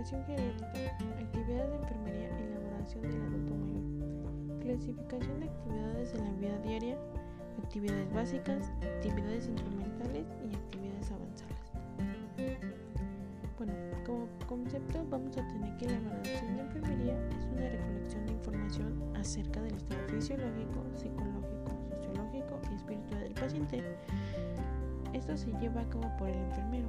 Valoración geriátrica. Actividades de enfermería y elaboración del adulto mayor. Clasificación de actividades en la vida diaria. Actividades básicas, actividades instrumentales y actividades avanzadas. Bueno, como concepto vamos a tener que la valoración de enfermería es una recolección de información acerca del estado fisiológico, psicológico, sociológico y espiritual del paciente. Esto se lleva a cabo por el enfermero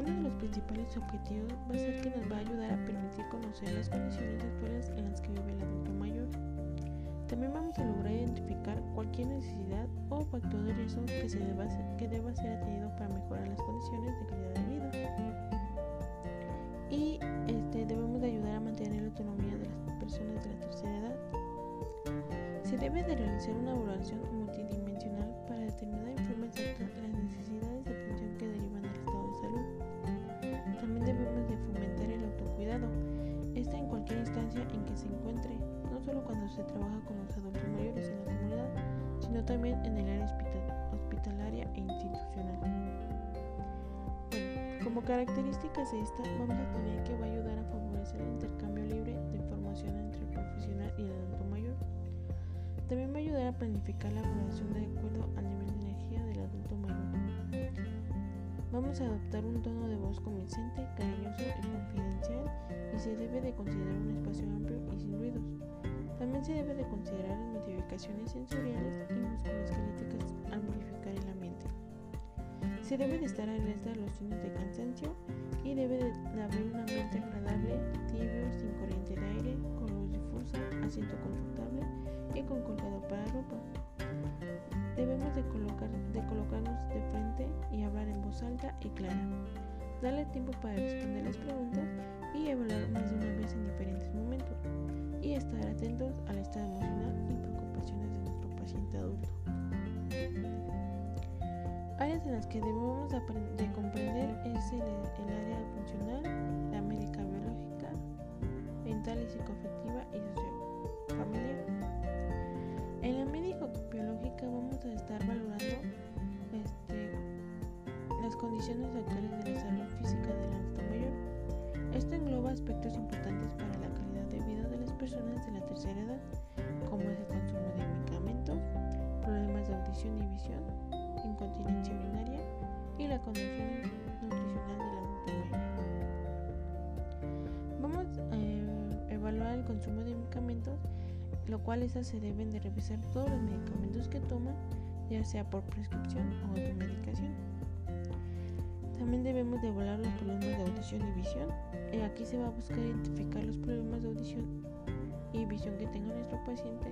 uno de los principales objetivos va a ser que nos va a ayudar a permitir conocer las condiciones actuales en las que vive el adulto mayor. También vamos a lograr identificar cualquier necesidad o factor de riesgo que, se deba, que deba ser atendido para mejorar las condiciones de calidad de vida. Y este, debemos de ayudar a mantener la autonomía de las personas de la tercera edad. Se debe de realizar una evaluación multidimensional se trabaja con los adultos mayores en la comunidad, sino también en el área hospitalaria e institucional. Bueno, como características de esta, vamos a tener que va a ayudar a favorecer el intercambio libre de información entre el profesional y el adulto mayor. También va a ayudar a planificar la evaluación de acuerdo al nivel de energía del adulto mayor. Vamos a adoptar un tono de voz convincente, cariñoso y confidencial y se debe de considerar un espacio amplio y sin ruidos. También se debe de considerar las modificaciones sensoriales y musculoesqueléticas al modificar el ambiente. Se debe de estar alerta a los signos de cansancio y debe de haber un ambiente agradable, tibio, sin corriente de aire, con luz difusa, asiento confortable y con colgado para ropa. Debemos de, colocar, de colocarnos de frente y hablar en voz alta y clara. Darle tiempo para responder las preguntas y evaluar más de una vez en diferentes momentos. Y estar atentos al estado emocional y preocupaciones de nuestro paciente adulto. Áreas en las que debemos de comprender es el, el área funcional, la médica biológica, mental y psicoafectiva y social familiar. En la médico biológica vamos a estar valorando este, las condiciones actuales de la salud física del adulto mayor. Esto engloba aspectos importantes para la calidad personas de la tercera edad, como es el consumo de medicamentos, problemas de audición y visión, incontinencia urinaria y la condición nutricional del adulto mayor. Vamos a evaluar el consumo de medicamentos lo cual esas se deben de revisar todos los medicamentos que toman, ya sea por prescripción o automedicación. También debemos de evaluar los problemas de audición y visión. Y aquí se va a buscar identificar los problemas de audición visión que tenga nuestro paciente,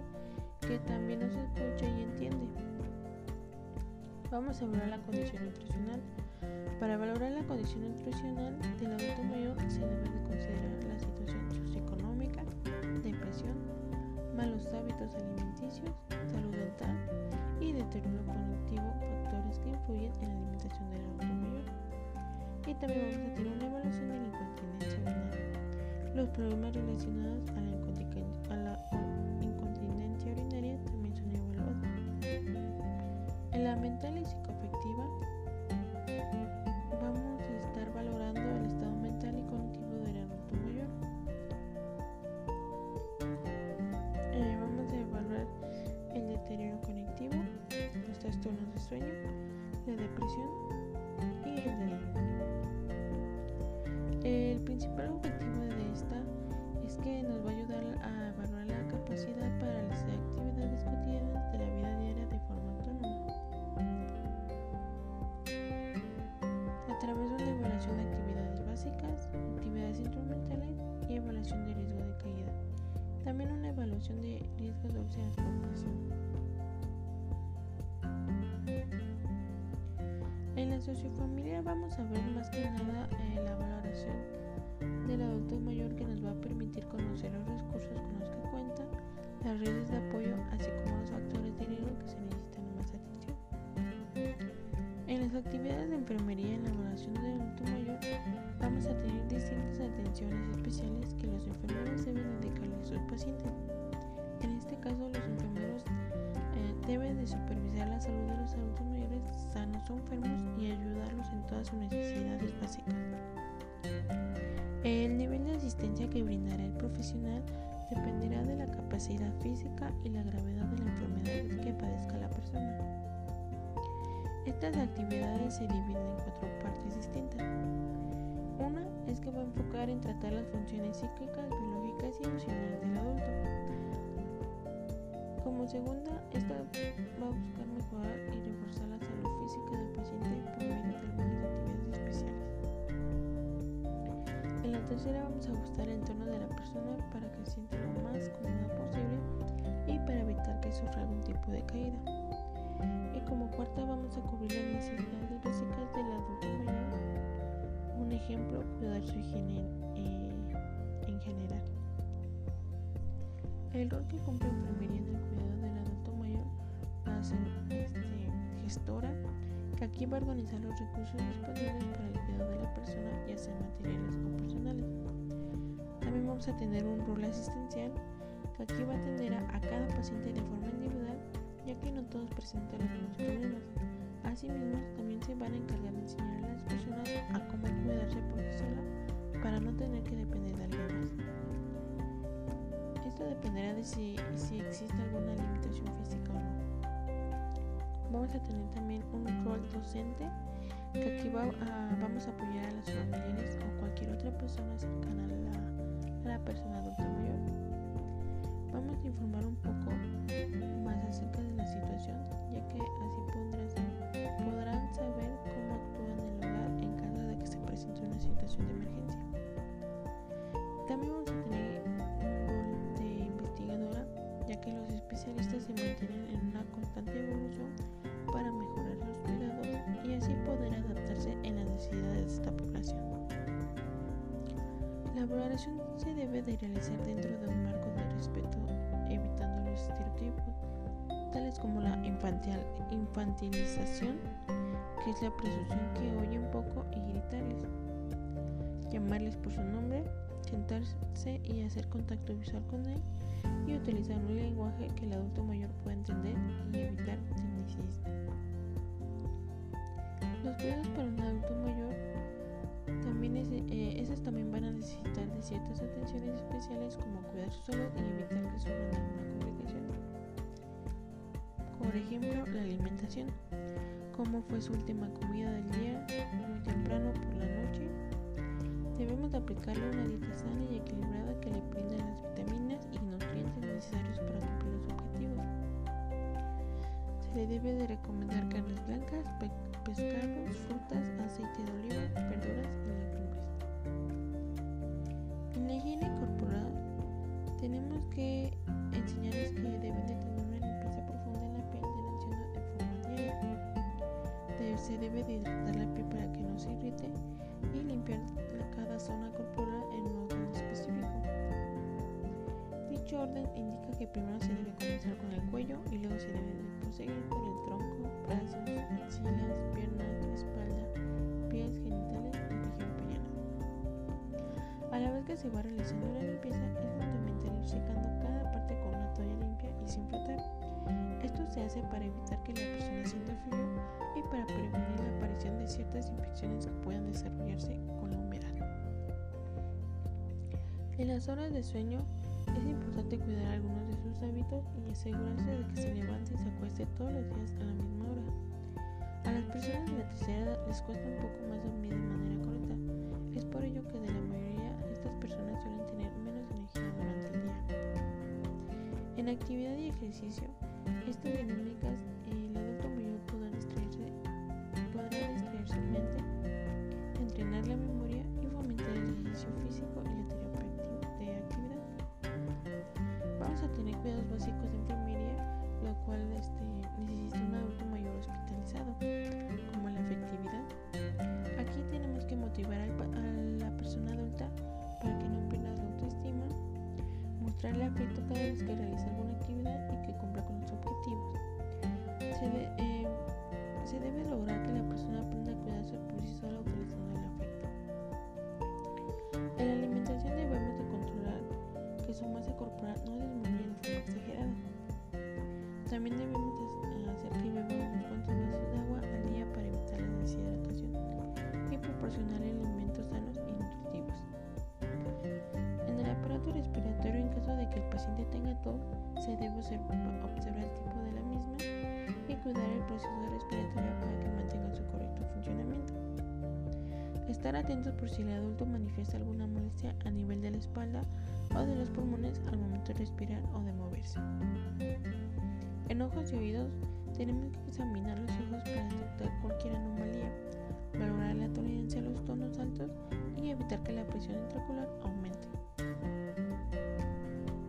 que también nos escucha y entiende. Vamos a evaluar la condición nutricional. Para valorar la condición nutricional del adulto mayor se debe de considerar la situación socioeconómica, depresión, malos hábitos alimenticios, salud dental y deterioro cognitivo, factores que influyen en la alimentación del adulto mayor. Y también vamos a tener una evaluación de la incontinencia urinaria. Los problemas relacionados a la, incontinencia urinaria también son evaluados. En la mental y psicoafectiva vamos a estar valorando el estado mental y cognitivo del adulto mayor. Eh, vamos a evaluar el deterioro cognitivo, los trastornos de sueño, la depresión y el delirio. El principal objetivo de que nos va a ayudar a evaluar la capacidad para realizar actividades cotidianas de la vida diaria de forma autónoma. A través de una evaluación de actividades básicas, actividades instrumentales y evaluación de riesgo de caída. También una evaluación de riesgos de presión. En la sociofamilia vamos a ver más que nada eh, la valoración del adulto mayor que nos va a permitir conocer los recursos con los que cuenta, las redes de apoyo, así como los factores de riesgo que se necesitan más atención. En las actividades de enfermería en la evaluación del adulto mayor vamos a tener distintas atenciones especiales que los enfermeros deben dedicarle a sus pacientes. En este caso, los enfermeros eh, deben de supervisar la salud de los adultos mayores sanos o enfermos y ayudarlos en todas sus necesidades básicas. El nivel de asistencia que brindará el profesional dependerá de la capacidad física y la gravedad de la enfermedad que padezca la persona. Estas actividades se dividen en cuatro partes distintas. Una es que va a enfocar en tratar las funciones psíquicas, biológicas y emocionales del adulto. Como segunda, esta va a buscar mejorar y reforzar la salud física del paciente por medio de algunas actividades especiales. La tercera vamos a ajustar el entorno de la persona para que se sienta lo más cómoda posible y para evitar que sufra algún tipo de caída. Y como cuarta vamos a cubrir las necesidades básicas del adulto mayor. Un ejemplo, cuidar su higiene eh, en general. El rol que cumple enfermería en el cuidado del adulto mayor va a ser este, gestora, aquí va a organizar los recursos disponibles para el cuidado de la persona, ya sean materiales o personales. También vamos a tener un rol asistencial, que aquí va a atender a, a cada paciente de forma individual, ya que no todos presentan los mismos problemas. Asimismo, también se van a encargar de enseñar a las personas a cómo cuidarse por sí sola para no tener que depender de alguien más. Esto dependerá de si, si existe alguna limitación física o no. Vamos a tener también un rol docente que aquí va a, vamos a apoyar a los familiares o cualquier otra persona cercana a la, a la persona adulta mayor. Vamos a informar un poco más acerca de la situación, ya que así podrán, podrán saber cómo actuar en el hogar en caso de que se presente una situación de emergencia. También vamos a Valoración se debe de realizar dentro de un marco de respeto, evitando los estereotipos, tales como la infantil, infantilización, que es la presunción que oye un poco y gritarles, llamarles por su nombre, sentarse y hacer contacto visual con él y utilizar un lenguaje que el adulto mayor pueda entender y evitar tecnicismo. Los cuidados para un adulto mayor también es, eh, esas también van a necesitar de ciertas atenciones especiales como cuidar su salud y evitar que sufran alguna complicación. Por ejemplo, la alimentación. Cómo fue su última comida del día, muy temprano por la noche. Debemos de aplicarle una dieta sana y equilibrada que le brinde las vitaminas y nutrientes necesarios para cumplir los objetivos. Se le debe de recomendar carnes blancas, pescados, frutas, aceite de oliva, verduras y legumbres. En la higiene corporal tenemos que enseñarles que deben de tener una limpieza profunda en la piel de la anciana de forma diaria. se debe de hidratar la piel para que no se irrite y limpiar cada zona corporal en un orden específico. Dicho orden indica que primero se debe comenzar con el cuello y luego se debe de proseguir con el tronco, brazos, axilas, piernas, espalda, pies, genitales y región peniana. A la vez que se va realizando la limpieza, es fundamental ir secando cada parte con una toalla limpia y sin frotar. Esto se hace para evitar que la persona sienta frío y para prevenir la aparición de ciertas infecciones que puedan desarrollarse con la humedad. En las horas de sueño es importante cuidar algunos de sus hábitos y asegurarse de que se levante y se acueste todos los días a la misma hora. A las personas de la tercera edad les cuesta un poco más dormir de manera correcta. Es por ello que de la mayoría estas personas suelen tener menos energía durante el día. En actividad y ejercicio, estas dinámicas cual este, necesita un adulto mayor hospitalizado, como la efectividad. Aquí tenemos que motivar a la persona adulta para que no pierda la autoestima, mostrarle afecto cada vez que realiza alguna actividad y que cumpla con los objetivos. Se, de, eh, se debe lograr que la persona aprenda a cuidarse por sí sola utilizando el afecto. En la alimentación debemos de controlar que su masa corporal no Estar atentos por si el adulto manifiesta alguna molestia a nivel de la espalda o de los pulmones al momento de respirar o de moverse. En ojos y oídos tenemos que examinar los ojos para detectar cualquier anomalía, valorar la tolerancia a los tonos altos y evitar que la presión intraocular aumente.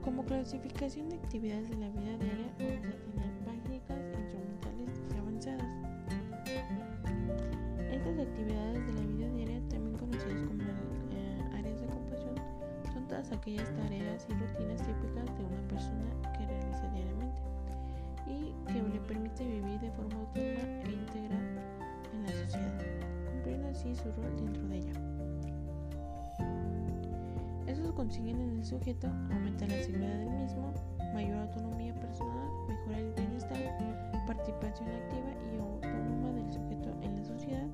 Como clasificación de actividades de la vida diaria vamos a tener básicas, instrumentales y avanzadas. Estas actividades de la aquellas tareas y rutinas típicas de una persona que realiza diariamente y que le permite vivir de forma autónoma e íntegra en la sociedad, cumpliendo así su rol dentro de ella. Estos consiguen en el sujeto aumentar la seguridad del mismo, mayor autonomía personal, mejorar el bienestar, participación activa y autónoma del sujeto en la sociedad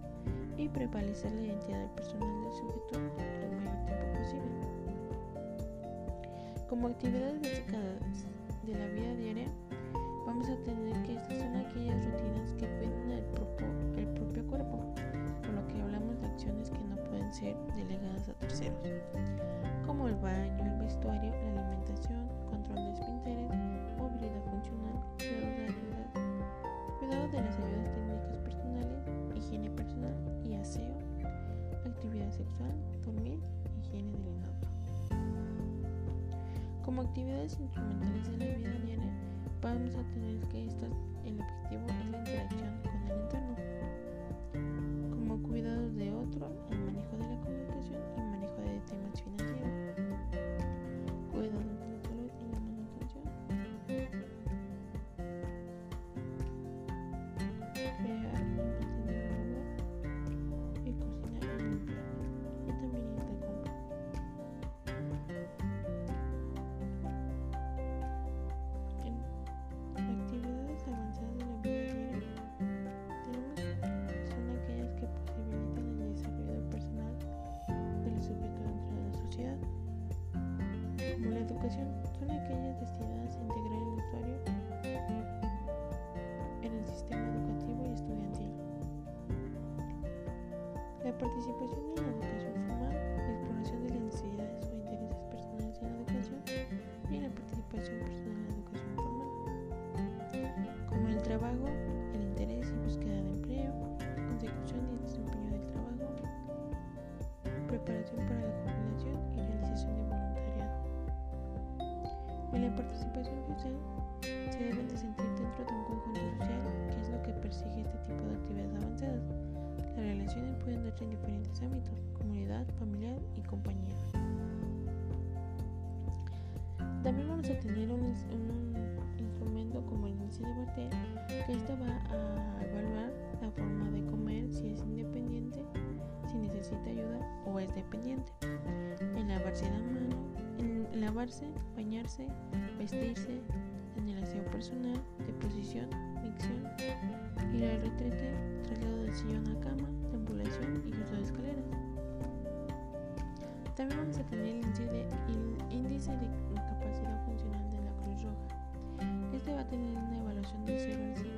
y prevalecer la identidad personal del sujeto el mayor tiempo posible. Como actividades básicas de la vida diaria, vamos a tener que estas son aquellas rutinas que cuidan el propio, cuerpo, por lo que hablamos de acciones que no pueden ser delegadas a terceros, como el baño, el vestuario, la alimentación, control de esfínteres, movilidad funcional, cuidado Como actividades instrumentales de la vida diaria, vamos a tener que estas, el objetivo es la interacción con el entorno, como cuidados de otro, el manejo de la comunicación y manejo de temas financieros, cuidados de la salud y la manutención, Como la educación, son aquellas destinadas a integrar el usuario en el sistema educativo y estudiantil. La participación en la educación formal, la exploración de las necesidades o intereses personales en la educación y la participación personal en la educación formal, como el trabajo, el interés y búsqueda de empleo, consecución y desempeño del trabajo, preparación para la En la participación social se deben de sentir dentro de un conjunto social, que es lo que persigue este tipo de actividades avanzadas. Las relaciones pueden darse en diferentes ámbitos, comunidad, familiar y compañía. También vamos a tener un, un instrumento como el índice de Bartel, que esto va a evaluar la forma de comer, si es independiente, si necesita ayuda o es dependiente. En la mano, en lavarse, bañarse, vestirse, en el aseo personal, deposición, micción, ir al retrete, traslado del sillón a cama, deambulación y uso de escaleras. También vamos a tener el índice de, capacidad funcional de la Cruz Roja. Este va a tener una evaluación de 0 al 5,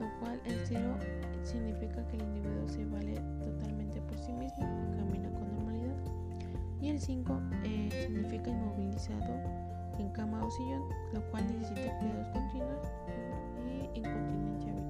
lo cual el 0 significa que el individuo el 5 eh, significa inmovilizado en cama o sillón, lo cual necesita cuidados continuos y incontinencia